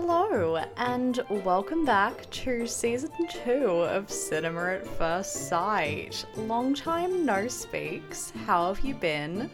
Hello, and welcome back to season two of Cinema at First Sight. Long time no speaks. How have you been?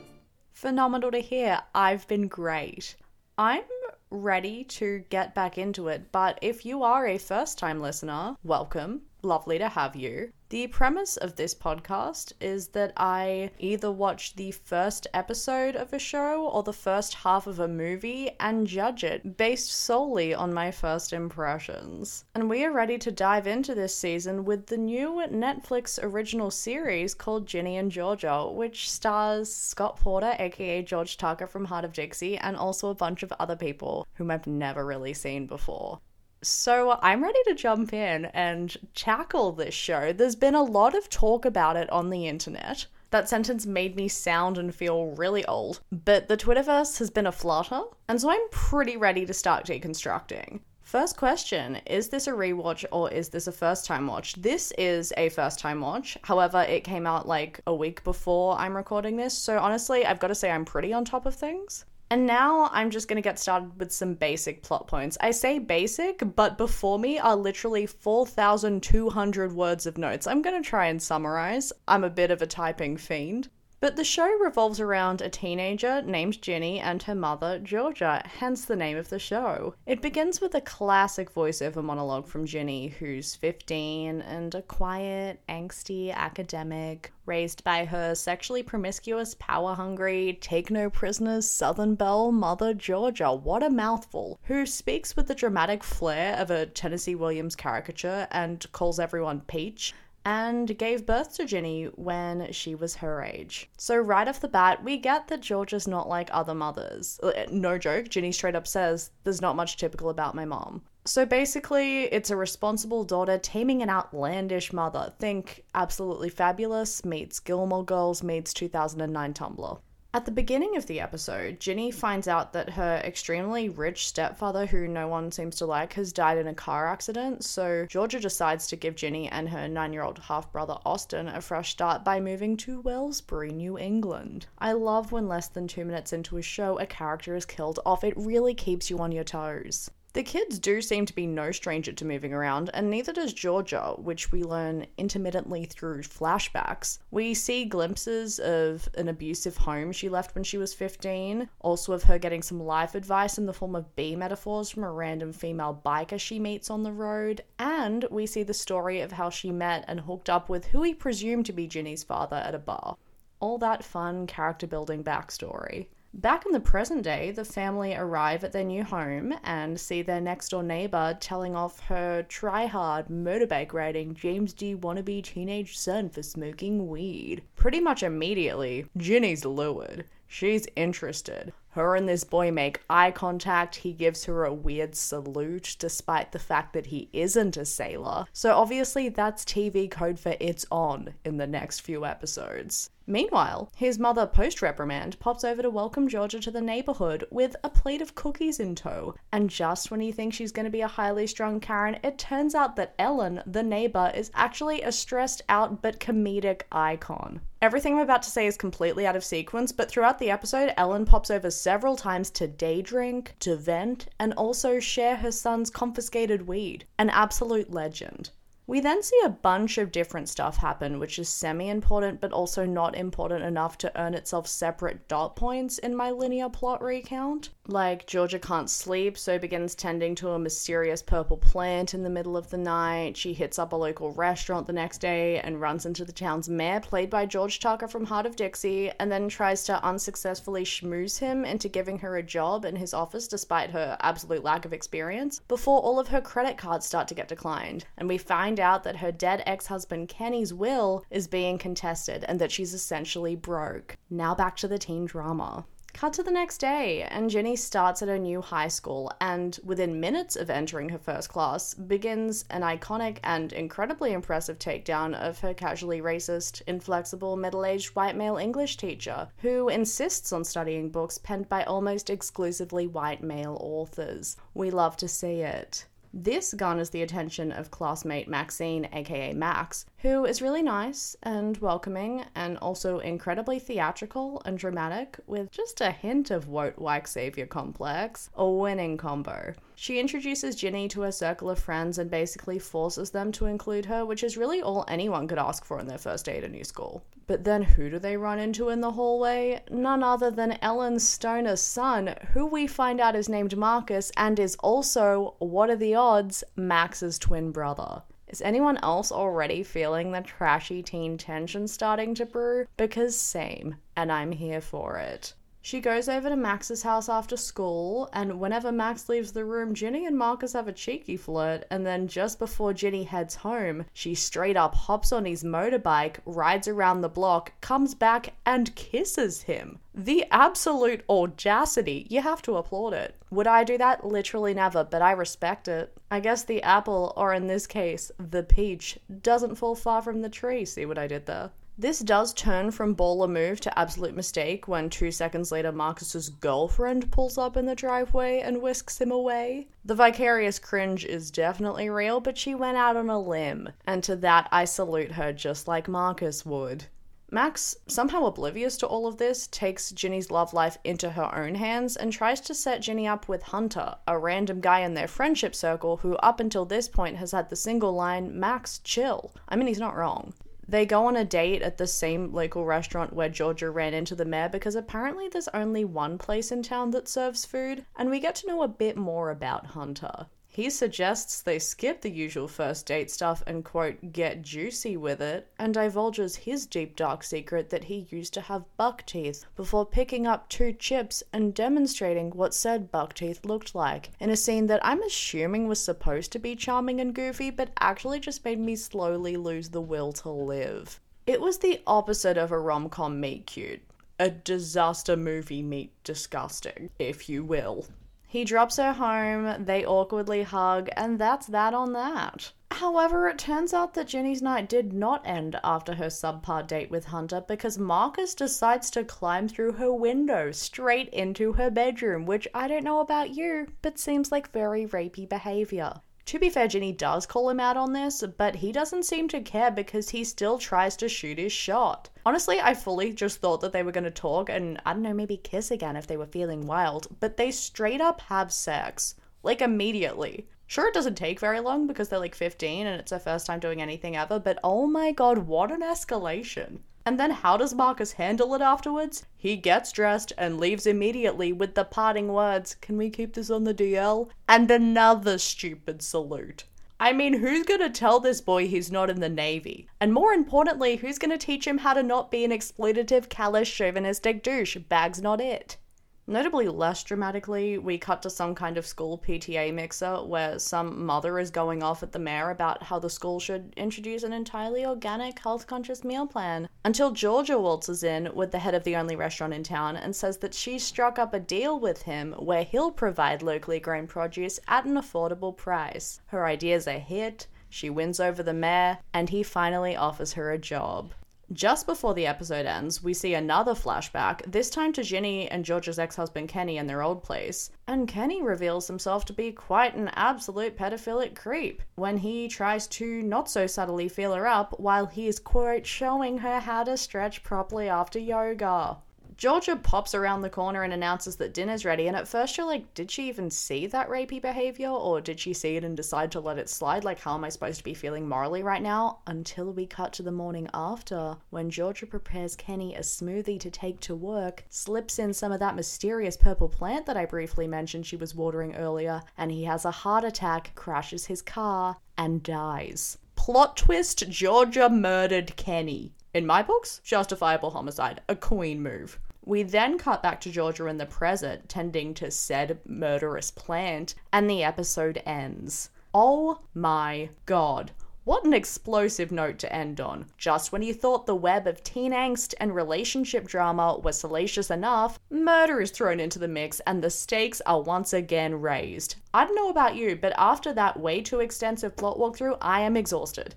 Phenomenal to hear. I've been great. I'm ready to get back into it, but if you are a first time listener, welcome. Lovely to have you. The premise of this podcast is that I either watch the first episode of a show or the first half of a movie and judge it based solely on my first impressions. And we are ready to dive into this season with the new Netflix original series called Ginny and Georgia, which stars Scott Porter, aka George Tucker from Hart of Dixie, and also a bunch of other people whom I've never really seen before. So uh, I'm ready to jump in and tackle this show. There's been a lot of talk about it on the internet. That sentence made me sound and feel really old, but the Twitterverse has been a flutter, and so I'm pretty ready to start deconstructing. First question Is this a rewatch or is this a first time watch? This is a first time watch. However, it came out like a week before I'm recording this, so honestly, I've got to say I'm pretty on top of things. And now I'm just going to get started with some basic plot points. I say basic, but before me are literally 4,200 words of notes. I'm going to try and summarize. I'm a bit of a typing fiend. But the show revolves around a teenager named Ginny and her mother, Georgia, hence the name of the show. It begins with a classic voiceover monologue from Ginny, who's 15 and a quiet, angsty academic, raised by her sexually promiscuous, power hungry, take no prisoners Southern Belle mother, Georgia. What a mouthful. Who speaks with the dramatic flair of a Tennessee Williams caricature and calls everyone Peach and gave birth to Ginny when she was her age. So, right off the bat, we get that Georgia's not like other mothers. Uh, no joke, Ginny straight up says, There's not much typical about my mom. So basically, it's a responsible daughter taming an outlandish mother. Think absolutely fabulous meets Gilmore Girls meets 2009 Tumblr. At the beginning of the episode, Ginny finds out that her extremely rich stepfather, who no one seems to like, has died in a car accident. So Georgia decides to give Ginny and her nine year old half brother Austin a fresh start by moving to Wellsbury, New England. I love when less than two minutes into a show, a character is killed off. It really keeps you on your toes. The kids do seem to be no stranger to moving around, and neither does Georgia, which we learn intermittently through flashbacks. We see glimpses of an abusive home she left when she was 15, also of her getting some life advice in the form of bee metaphors from a random female biker she meets on the road, and we see the story of how she met and hooked up with who we presume to be Ginny's father at a bar. All that fun character building backstory. Back in the present day, the family arrive at their new home and see their next door neighbor telling off her try hard motorbike riding James D. wannabe teenage son for smoking weed. Pretty much immediately, Ginny's lured. She's interested. Her and this boy make eye contact. He gives her a weird salute, despite the fact that he isn't a sailor. So, obviously, that's TV code for it's on in the next few episodes. Meanwhile, his mother, post reprimand, pops over to welcome Georgia to the neighborhood with a plate of cookies in tow. And just when you think she's going to be a highly strung Karen, it turns out that Ellen, the neighbor, is actually a stressed out but comedic icon. Everything I'm about to say is completely out of sequence, but throughout the episode, Ellen pops over several times to day drink, to vent, and also share her son's confiscated weed. An absolute legend. We then see a bunch of different stuff happen, which is semi important but also not important enough to earn itself separate dot points in my linear plot recount. Like, Georgia can't sleep, so begins tending to a mysterious purple plant in the middle of the night. She hits up a local restaurant the next day and runs into the town's mayor, played by George Tucker from Hart of Dixie, and then tries to unsuccessfully schmooze him into giving her a job in his office despite her absolute lack of experience, before all of her credit cards start to get declined. And we find find out that her dead ex husband Kenny's will is being contested and that she's essentially broke. Now back to the teen drama. Cut to the next day, and Ginny starts at her new high school and, within minutes of entering her first class, begins an iconic and incredibly impressive takedown of her casually racist, inflexible, middle aged white male English teacher, who insists on studying books penned by almost exclusively white male authors. We love to see it. This garners the attention of classmate Maxine, aka Max, who is really nice and welcoming and also incredibly theatrical and dramatic with just a hint of woke like savior complex. A winning combo. She introduces Ginny to her circle of friends and basically forces them to include her, which is really all anyone could ask for in their first day at a new school. But then who do they run into in the hallway? None other than Ellen Stoner's son, who we find out is named Marcus and is also, what are the odds, Max's twin brother. Is anyone else already feeling the trashy teen tension starting to brew? Because same, and I'm here for it. She goes over to Max's house after school, and whenever Max leaves the room, Ginny and Marcus have a cheeky flirt. And then just before Ginny heads home, she straight up hops on his motorbike, rides around the block, comes back, and kisses him. The absolute audacity. You have to applaud it. Would I do that? Literally never, but I respect it. I guess the apple, or in this case, the peach, doesn't fall far from the tree. See what I did there? This does turn from baller move to absolute mistake when two seconds later Marcus's girlfriend pulls up in the driveway and whisks him away. The vicarious cringe is definitely real, but she went out on a limb, and to that I salute her just like Marcus would. Max, somehow oblivious to all of this, takes Ginny's love life into her own hands and tries to set Ginny up with Hunter, a random guy in their friendship circle who up until this point has had the single line, Max, chill. I mean, he's not wrong. They go on a date at the same local restaurant where Georgia ran into the mayor because apparently there's only one place in town that serves food, and we get to know a bit more about Hunter. He suggests they skip the usual first date stuff and, quote, get juicy with it, and divulges his deep dark secret that he used to have buck teeth before picking up two chips and demonstrating what said buck teeth looked like in a scene that I'm assuming was supposed to be charming and goofy, but actually just made me slowly lose the will to live. It was the opposite of a rom com meet cute. A disaster movie meet disgusting, if you will. He drops her home, they awkwardly hug, and that's that on that. However, it turns out that Ginny's night did not end after her subpar date with Hunter because Marcus decides to climb through her window straight into her bedroom, which I don't know about you, but seems like very rapey behavior. To be fair, Ginny does call him out on this, but he doesn't seem to care because he still tries to shoot his shot. Honestly, I fully just thought that they were going to talk and, I don't know, maybe kiss again if they were feeling wild, but they straight up have sex. Like, immediately. Sure, it doesn't take very long because they're like 15 and it's their first time doing anything ever, but oh my god, what an escalation. And then how does Marcus handle it afterwards? He gets dressed and leaves immediately with the parting words, Can we keep this on the DL? And another stupid salute. I mean, who's gonna tell this boy he's not in the Navy? And more importantly, who's gonna teach him how to not be an exploitative, callous, chauvinistic douche? Bag's not it. Notably less dramatically, we cut to some kind of school PTA mixer where some mother is going off at the mayor about how the school should introduce an entirely organic, health conscious meal plan. Until Georgia waltzes in with the head of the only restaurant in town and says that she struck up a deal with him where he'll provide locally grown produce at an affordable price. Her idea's a hit. She wins over the mayor, and he finally offers her a job. Just before the episode ends, we see another flashback, this time to Ginny and Georgia's ex husband Kenny in their old place. And Kenny reveals himself to be quite an absolute pedophilic creep when he tries to not so subtly feel her up while he is, quote, showing her how to stretch properly after yoga. Georgia pops around the corner and announces that dinner's ready, and at first you're like, did she even see that rapey behavior, or did she see it and decide to let it slide? Like, how am I supposed to be feeling morally right now? Until we cut to the morning after, when Georgia prepares Kenny a smoothie to take to work, slips in some of that mysterious purple plant that I briefly mentioned she was watering earlier, and he has a heart attack, crashes his car, and dies. Plot twist Georgia murdered Kenny. In my books, justifiable homicide, a queen move. We then cut back to Georgia in the present, tending to said murderous plant, and the episode ends. Oh my god. What an explosive note to end on. Just when you thought the web of teen angst and relationship drama was salacious enough, murder is thrown into the mix and the stakes are once again raised. I don't know about you, but after that way too extensive plot walkthrough, I am exhausted.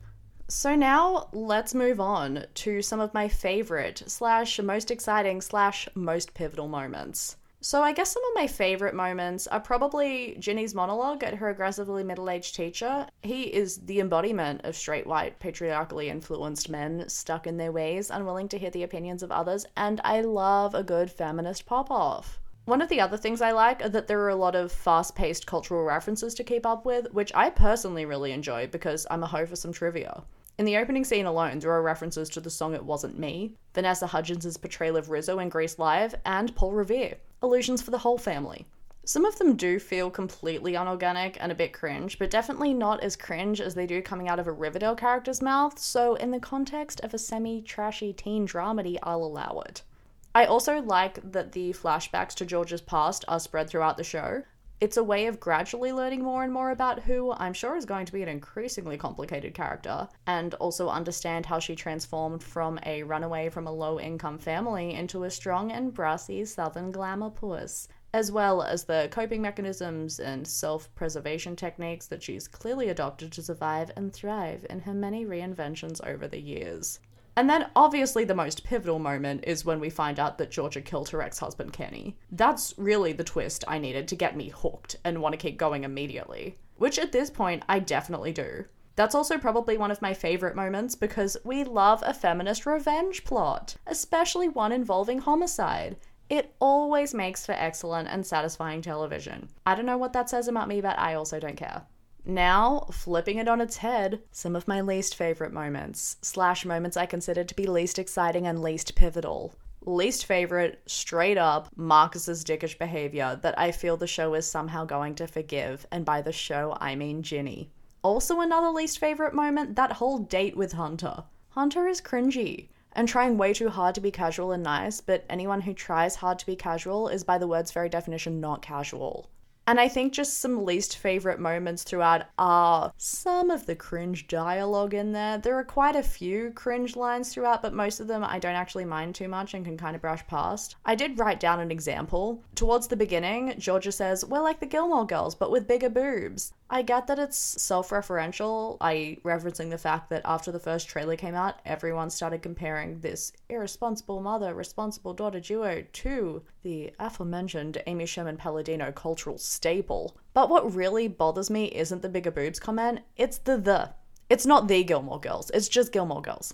So now let's move on to some of my favorite slash most exciting slash most pivotal moments. So I guess some of my favorite moments are probably Ginny's monologue at her aggressively middle-aged teacher. He is the embodiment of straight white patriarchally influenced men stuck in their ways, unwilling to hear the opinions of others, and I love a good feminist pop-off. One of the other things I like are that there are a lot of fast paced cultural references to keep up with, which I personally really enjoy because I'm a hoe for some trivia. In the opening scene alone, there are references to the song It Wasn't Me, Vanessa Hudgens' portrayal of Rizzo in Grease Live, and Paul Revere. Allusions for the whole family. Some of them do feel completely unorganic and a bit cringe, but definitely not as cringe as they do coming out of a Riverdale character's mouth, so in the context of a semi trashy teen dramedy, I'll allow it. I also like that the flashbacks to Georgia's past are spread throughout the show. It's a way of gradually learning more and more about who I'm sure is going to be an increasingly complicated character, and also understand how she transformed from a runaway from a low income family into a strong and brassy southern glamour puss as well as the coping mechanisms and self preservation techniques that she's clearly adopted to survive and thrive in her many reinventions over the years. And then, obviously, the most pivotal moment is when we find out that Georgia killed her ex husband Kenny. That's really the twist I needed to get me hooked and want to keep going immediately. Which at this point, I definitely do. That's also probably one of my favourite moments because we love a feminist revenge plot, especially one involving homicide. It always makes for excellent and satisfying television. I don't know what that says about me, but I also don't care. Now, flipping it on its head, some of my least favourite moments, slash moments I consider to be least exciting and least pivotal. Least favourite, straight up, Marcus's dickish behaviour that I feel the show is somehow going to forgive, and by the show, I mean Ginny. Also, another least favourite moment, that whole date with Hunter. Hunter is cringy and trying way too hard to be casual and nice, but anyone who tries hard to be casual is, by the word's very definition, not casual. And I think just some least favorite moments throughout are some of the cringe dialogue in there. There are quite a few cringe lines throughout, but most of them I don't actually mind too much and can kind of brush past. I did write down an example. Towards the beginning, Georgia says, We're like the Gilmore Girls, but with bigger boobs. I get that it's self referential, i.e., referencing the fact that after the first trailer came out, everyone started comparing this irresponsible mother, responsible daughter duo to the aforementioned Amy Sherman Palladino cultural staple. But what really bothers me isn't the bigger boobs comment, it's the the. It's not the Gilmore Girls, it's just Gilmore Girls.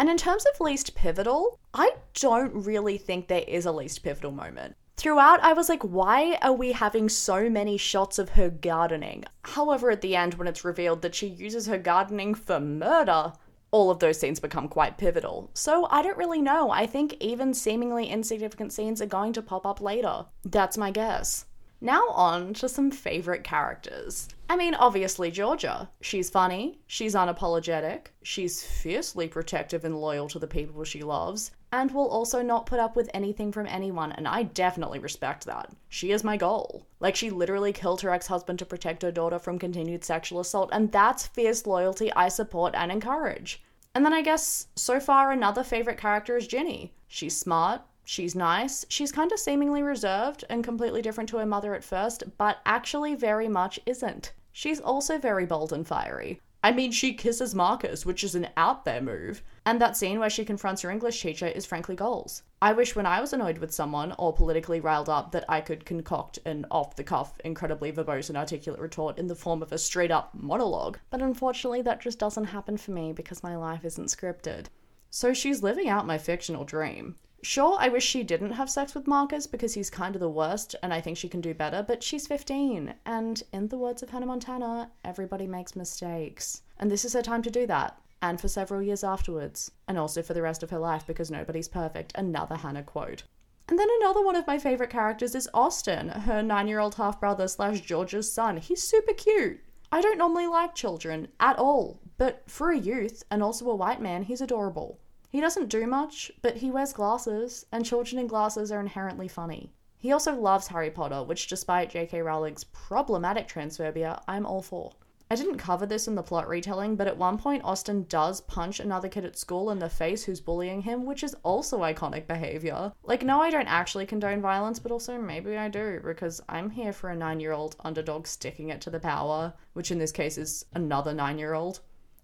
And in terms of least pivotal, I don't really think there is a least pivotal moment. Throughout, I was like, why are we having so many shots of her gardening? However, at the end, when it's revealed that she uses her gardening for murder, all of those scenes become quite pivotal. So I don't really know. I think even seemingly insignificant scenes are going to pop up later. That's my guess. Now, on to some favourite characters. I mean, obviously, Georgia. She's funny, she's unapologetic, she's fiercely protective and loyal to the people she loves, and will also not put up with anything from anyone, and I definitely respect that. She is my goal. Like, she literally killed her ex husband to protect her daughter from continued sexual assault, and that's fierce loyalty I support and encourage. And then I guess so far another favourite character is Ginny. She's smart, She's nice. She's kind of seemingly reserved and completely different to her mother at first, but actually very much isn't. She's also very bold and fiery. I mean, she kisses Marcus, which is an out there move. And that scene where she confronts her English teacher is frankly goals. I wish when I was annoyed with someone or politically riled up that I could concoct an off the cuff, incredibly verbose and articulate retort in the form of a straight up monologue. But unfortunately, that just doesn't happen for me because my life isn't scripted. So she's living out my fictional dream. Sure, I wish she didn't have sex with Marcus because he's kind of the worst and I think she can do better, but she's 15. And in the words of Hannah Montana, everybody makes mistakes. And this is her time to do that. And for several years afterwards. And also for the rest of her life because nobody's perfect. Another Hannah quote. And then another one of my favorite characters is Austin, her nine year old half brother slash Georgia's son. He's super cute. I don't normally like children at all, but for a youth and also a white man, he's adorable. He doesn't do much, but he wears glasses, and children in glasses are inherently funny. He also loves Harry Potter, which, despite J.K. Rowling's problematic transphobia, I'm all for. I didn't cover this in the plot retelling, but at one point, Austin does punch another kid at school in the face who's bullying him, which is also iconic behavior. Like, no, I don't actually condone violence, but also maybe I do, because I'm here for a nine year old underdog sticking it to the power, which in this case is another nine year old.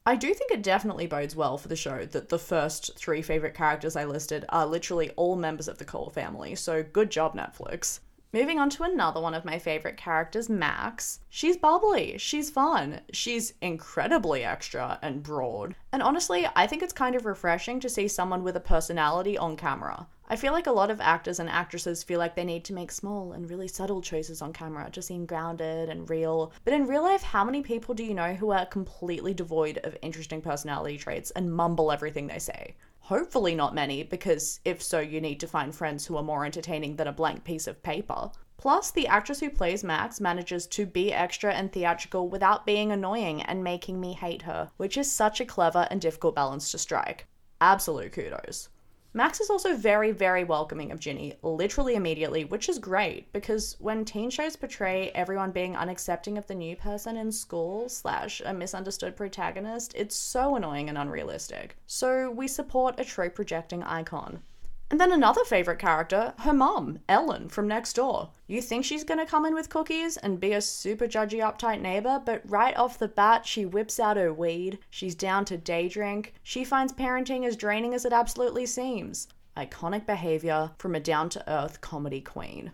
I do think it definitely bodes well for the show that the first three favorite characters I listed are literally all members of the Cole family, so good job, Netflix. Moving on to another one of my favorite characters, Max. She's bubbly, she's fun, she's incredibly extra and broad. And honestly, I think it's kind of refreshing to see someone with a personality on camera. I feel like a lot of actors and actresses feel like they need to make small and really subtle choices on camera to seem grounded and real. But in real life, how many people do you know who are completely devoid of interesting personality traits and mumble everything they say? Hopefully, not many, because if so, you need to find friends who are more entertaining than a blank piece of paper. Plus, the actress who plays Max manages to be extra and theatrical without being annoying and making me hate her, which is such a clever and difficult balance to strike. Absolute kudos. Max is also very, very welcoming of Ginny, literally immediately, which is great because when teen shows portray everyone being unaccepting of the new person in school slash a misunderstood protagonist, it's so annoying and unrealistic. So we support a trope projecting icon. And then another favorite character, her mum, Ellen from next door. You think she's gonna come in with cookies and be a super judgy, uptight neighbor, but right off the bat, she whips out her weed. She's down to day drink. She finds parenting as draining as it absolutely seems. Iconic behavior from a down to earth comedy queen.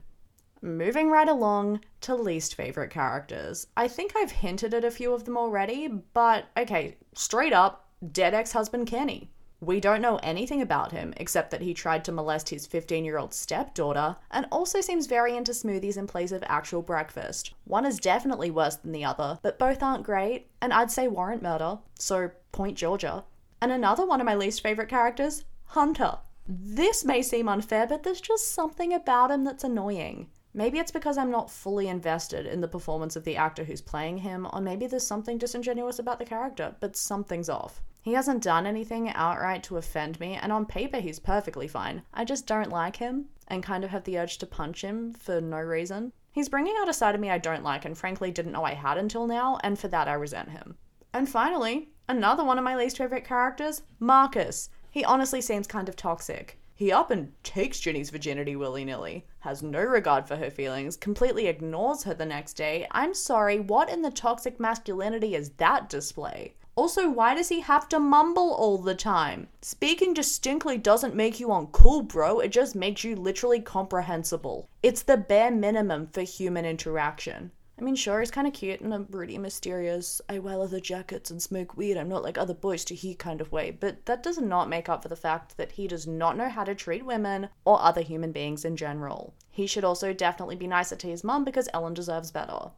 Moving right along to least favorite characters. I think I've hinted at a few of them already, but okay, straight up, dead ex husband Kenny. We don't know anything about him except that he tried to molest his 15 year old stepdaughter and also seems very into smoothies in place of actual breakfast. One is definitely worse than the other, but both aren't great, and I'd say warrant murder, so point Georgia. And another one of my least favourite characters, Hunter. This may seem unfair, but there's just something about him that's annoying. Maybe it's because I'm not fully invested in the performance of the actor who's playing him, or maybe there's something disingenuous about the character, but something's off. He hasn't done anything outright to offend me, and on paper, he's perfectly fine. I just don't like him and kind of have the urge to punch him for no reason. He's bringing out a side of me I don't like and frankly didn't know I had until now, and for that I resent him. And finally, another one of my least favorite characters, Marcus. He honestly seems kind of toxic. He up and takes Ginny's virginity willy nilly, has no regard for her feelings, completely ignores her the next day. I'm sorry, what in the toxic masculinity is that display? Also, why does he have to mumble all the time? Speaking distinctly doesn't make you uncool, bro. It just makes you literally comprehensible. It's the bare minimum for human interaction. I mean, sure, he's kind of cute and a broody, mysterious, I wear leather jackets and smoke weed, I'm not like other boys to he kind of way, but that does not make up for the fact that he does not know how to treat women or other human beings in general. He should also definitely be nicer to his mum because Ellen deserves better.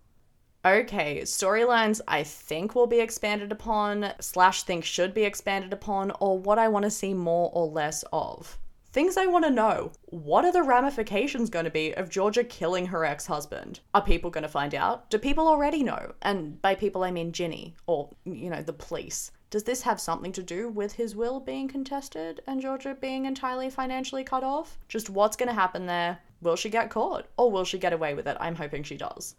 Okay, storylines I think will be expanded upon, slash think should be expanded upon, or what I want to see more or less of. Things I want to know. What are the ramifications going to be of Georgia killing her ex husband? Are people going to find out? Do people already know? And by people, I mean Ginny, or, you know, the police. Does this have something to do with his will being contested and Georgia being entirely financially cut off? Just what's going to happen there? Will she get caught? Or will she get away with it? I'm hoping she does.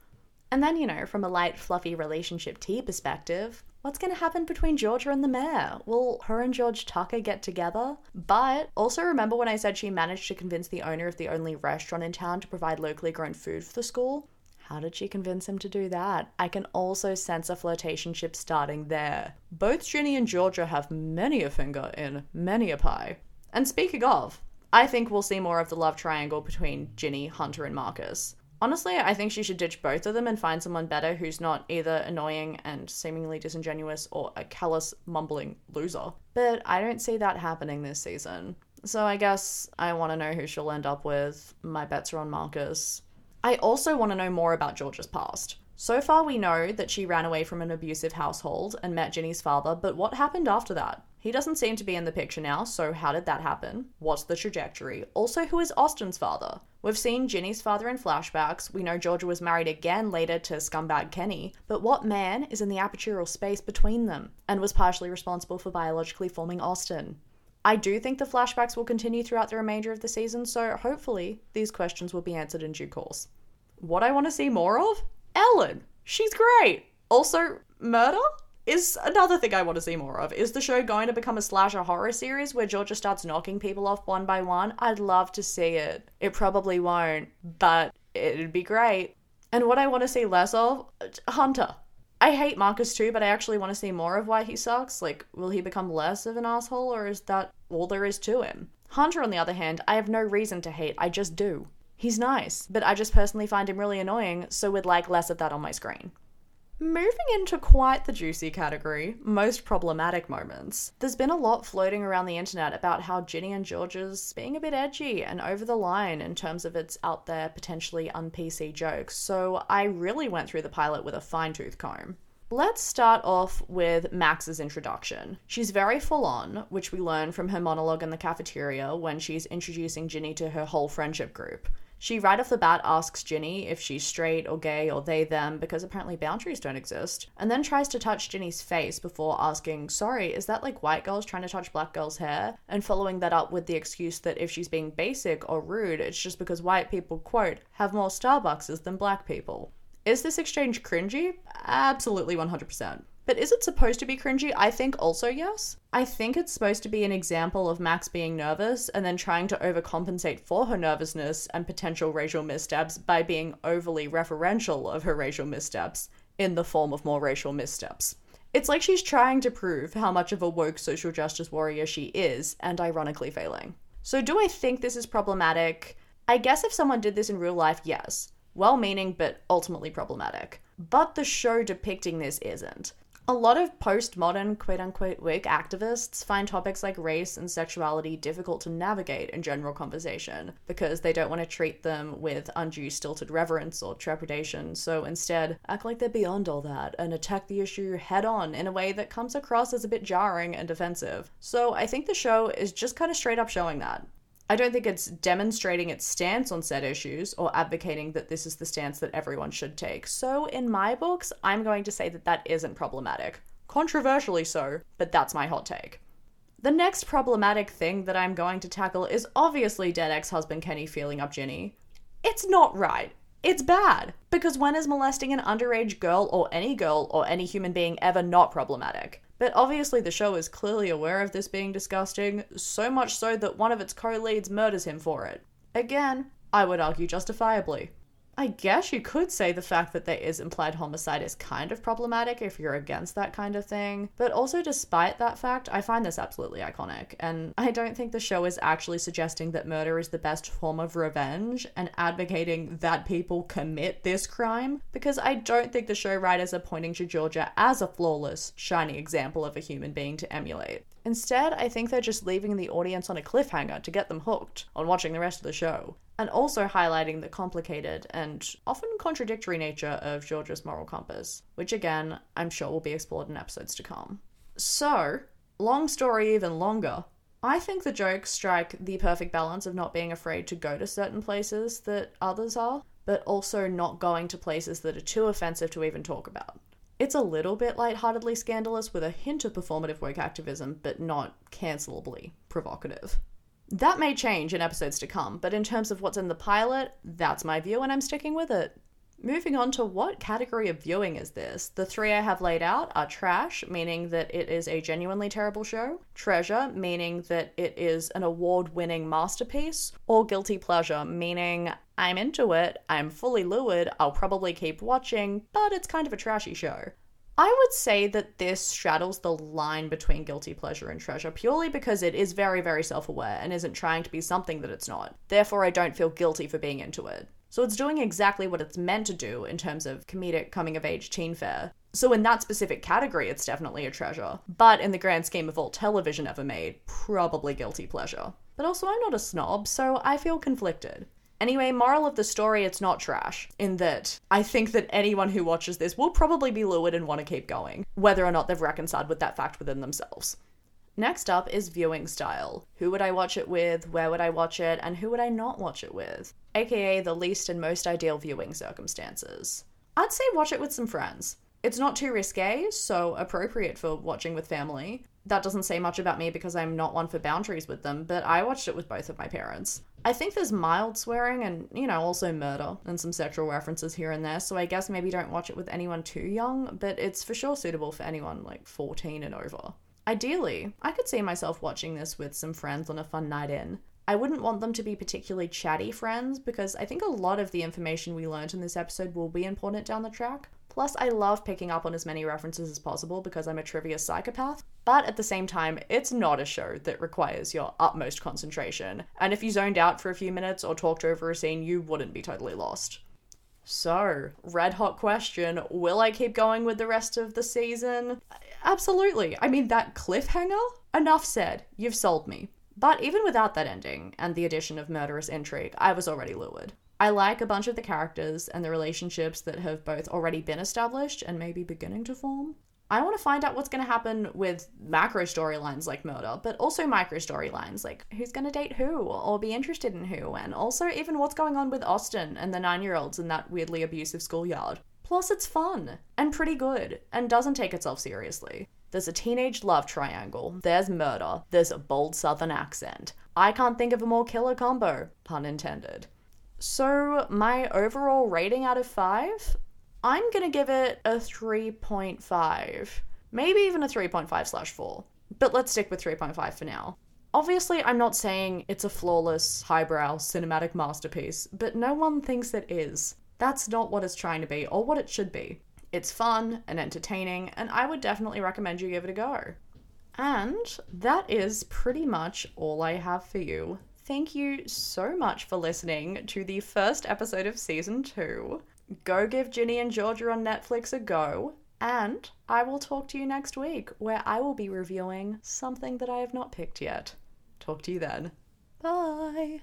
And then, you know, from a light, fluffy relationship tea perspective, what's going to happen between Georgia and the mayor? Will her and George Tucker get together? But also remember when I said she managed to convince the owner of the only restaurant in town to provide locally grown food for the school? How did she convince him to do that? I can also sense a flirtationship starting there. Both Ginny and Georgia have many a finger in many a pie. And speaking of, I think we'll see more of the love triangle between Ginny, Hunter, and Marcus. Honestly, I think she should ditch both of them and find someone better who's not either annoying and seemingly disingenuous or a callous, mumbling loser. But I don't see that happening this season. So I guess I want to know who she'll end up with. My bets are on Marcus. I also want to know more about Georgia's past. So far, we know that she ran away from an abusive household and met Ginny's father, but what happened after that? He doesn't seem to be in the picture now, so how did that happen? What's the trajectory? Also, who is Austin's father? We've seen Ginny's father in flashbacks. We know Georgia was married again later to scumbag Kenny. But what man is in the apertural space between them and was partially responsible for biologically forming Austin? I do think the flashbacks will continue throughout the remainder of the season, so hopefully these questions will be answered in due course. What I want to see more of? Ellen! She's great! Also, murder? Is another thing I want to see more of. Is the show going to become a slasher horror series where Georgia starts knocking people off one by one? I'd love to see it. It probably won't, but it'd be great. And what I want to see less of, Hunter. I hate Marcus too, but I actually want to see more of why he sucks. Like, will he become less of an asshole, or is that all there is to him? Hunter, on the other hand, I have no reason to hate, I just do. He's nice, but I just personally find him really annoying, so would like less of that on my screen. Moving into quite the juicy category, most problematic moments. There's been a lot floating around the internet about how Ginny and Georgia's being a bit edgy and over the line in terms of its out there, potentially un PC jokes, so I really went through the pilot with a fine tooth comb. Let's start off with Max's introduction. She's very full on, which we learn from her monologue in the cafeteria when she's introducing Ginny to her whole friendship group. She right off the bat asks Ginny if she's straight or gay or they them because apparently boundaries don't exist, and then tries to touch Ginny's face before asking, Sorry, is that like white girls trying to touch black girls' hair? And following that up with the excuse that if she's being basic or rude, it's just because white people, quote, have more Starbuckses than black people. Is this exchange cringy? Absolutely 100%. But is it supposed to be cringy? I think also yes. I think it's supposed to be an example of Max being nervous and then trying to overcompensate for her nervousness and potential racial missteps by being overly referential of her racial missteps in the form of more racial missteps. It's like she's trying to prove how much of a woke social justice warrior she is, and ironically failing. So, do I think this is problematic? I guess if someone did this in real life, yes. Well meaning, but ultimately problematic. But the show depicting this isn't. A lot of postmodern, quote unquote, woke activists find topics like race and sexuality difficult to navigate in general conversation because they don't want to treat them with undue stilted reverence or trepidation, so instead act like they're beyond all that and attack the issue head on in a way that comes across as a bit jarring and defensive. So I think the show is just kind of straight up showing that. I don't think it's demonstrating its stance on said issues or advocating that this is the stance that everyone should take. So, in my books, I'm going to say that that isn't problematic. Controversially so, but that's my hot take. The next problematic thing that I'm going to tackle is obviously dead ex husband Kenny feeling up Ginny. It's not right. It's bad. Because when is molesting an underage girl or any girl or any human being ever not problematic? But obviously, the show is clearly aware of this being disgusting, so much so that one of its co leads murders him for it. Again, I would argue justifiably. I guess you could say the fact that there is implied homicide is kind of problematic if you're against that kind of thing. But also, despite that fact, I find this absolutely iconic. And I don't think the show is actually suggesting that murder is the best form of revenge and advocating that people commit this crime. Because I don't think the show writers are pointing to Georgia as a flawless, shining example of a human being to emulate. Instead, I think they're just leaving the audience on a cliffhanger to get them hooked on watching the rest of the show and also highlighting the complicated and often contradictory nature of Georgia's moral compass, which again, I'm sure will be explored in episodes to come. So, long story even longer, I think the jokes strike the perfect balance of not being afraid to go to certain places that others are, but also not going to places that are too offensive to even talk about. It's a little bit lightheartedly scandalous with a hint of performative woke activism, but not cancelably provocative. That may change in episodes to come, but in terms of what's in the pilot, that's my view and I'm sticking with it. Moving on to what category of viewing is this? The three I have laid out are trash, meaning that it is a genuinely terrible show, treasure, meaning that it is an award winning masterpiece, or guilty pleasure, meaning I'm into it, I'm fully lured, I'll probably keep watching, but it's kind of a trashy show. I would say that this straddles the line between guilty pleasure and treasure purely because it is very, very self aware and isn't trying to be something that it's not. Therefore, I don't feel guilty for being into it. So it's doing exactly what it's meant to do in terms of comedic coming of age teen fare. So in that specific category, it's definitely a treasure. But in the grand scheme of all television ever made, probably guilty pleasure. But also, I'm not a snob, so I feel conflicted. Anyway, moral of the story, it's not trash. In that, I think that anyone who watches this will probably be lured and want to keep going, whether or not they've reconciled with that fact within themselves. Next up is viewing style. Who would I watch it with? Where would I watch it? And who would I not watch it with? AKA the least and most ideal viewing circumstances. I'd say watch it with some friends. It's not too risque, so appropriate for watching with family. That doesn't say much about me because I'm not one for boundaries with them, but I watched it with both of my parents. I think there's mild swearing and, you know, also murder and some sexual references here and there, so I guess maybe don't watch it with anyone too young, but it's for sure suitable for anyone like 14 and over. Ideally, I could see myself watching this with some friends on a fun night in. I wouldn't want them to be particularly chatty friends because I think a lot of the information we learned in this episode will be important down the track. Plus, I love picking up on as many references as possible because I'm a trivia psychopath. But at the same time, it's not a show that requires your utmost concentration. And if you zoned out for a few minutes or talked over a scene, you wouldn't be totally lost. So, red hot question Will I keep going with the rest of the season? Absolutely. I mean, that cliffhanger? Enough said. You've sold me. But even without that ending and the addition of murderous intrigue, I was already lured. I like a bunch of the characters and the relationships that have both already been established and maybe beginning to form. I want to find out what's going to happen with macro storylines like murder, but also micro storylines like who's going to date who or be interested in who, and also even what's going on with Austin and the nine year olds in that weirdly abusive schoolyard. Plus, it's fun and pretty good and doesn't take itself seriously. There's a teenage love triangle, there's murder, there's a bold southern accent. I can't think of a more killer combo, pun intended. So, my overall rating out of 5? I'm gonna give it a 3.5. Maybe even a 3.5 slash 4. But let's stick with 3.5 for now. Obviously, I'm not saying it's a flawless, highbrow, cinematic masterpiece, but no one thinks it is. That's not what it's trying to be, or what it should be. It's fun and entertaining, and I would definitely recommend you give it a go. And that is pretty much all I have for you. Thank you so much for listening to the first episode of season two go give Ginny and Georgia on Netflix a go. And I will talk to you next week, where I will be reviewing something that I have not picked yet. Talk to you then. Bye.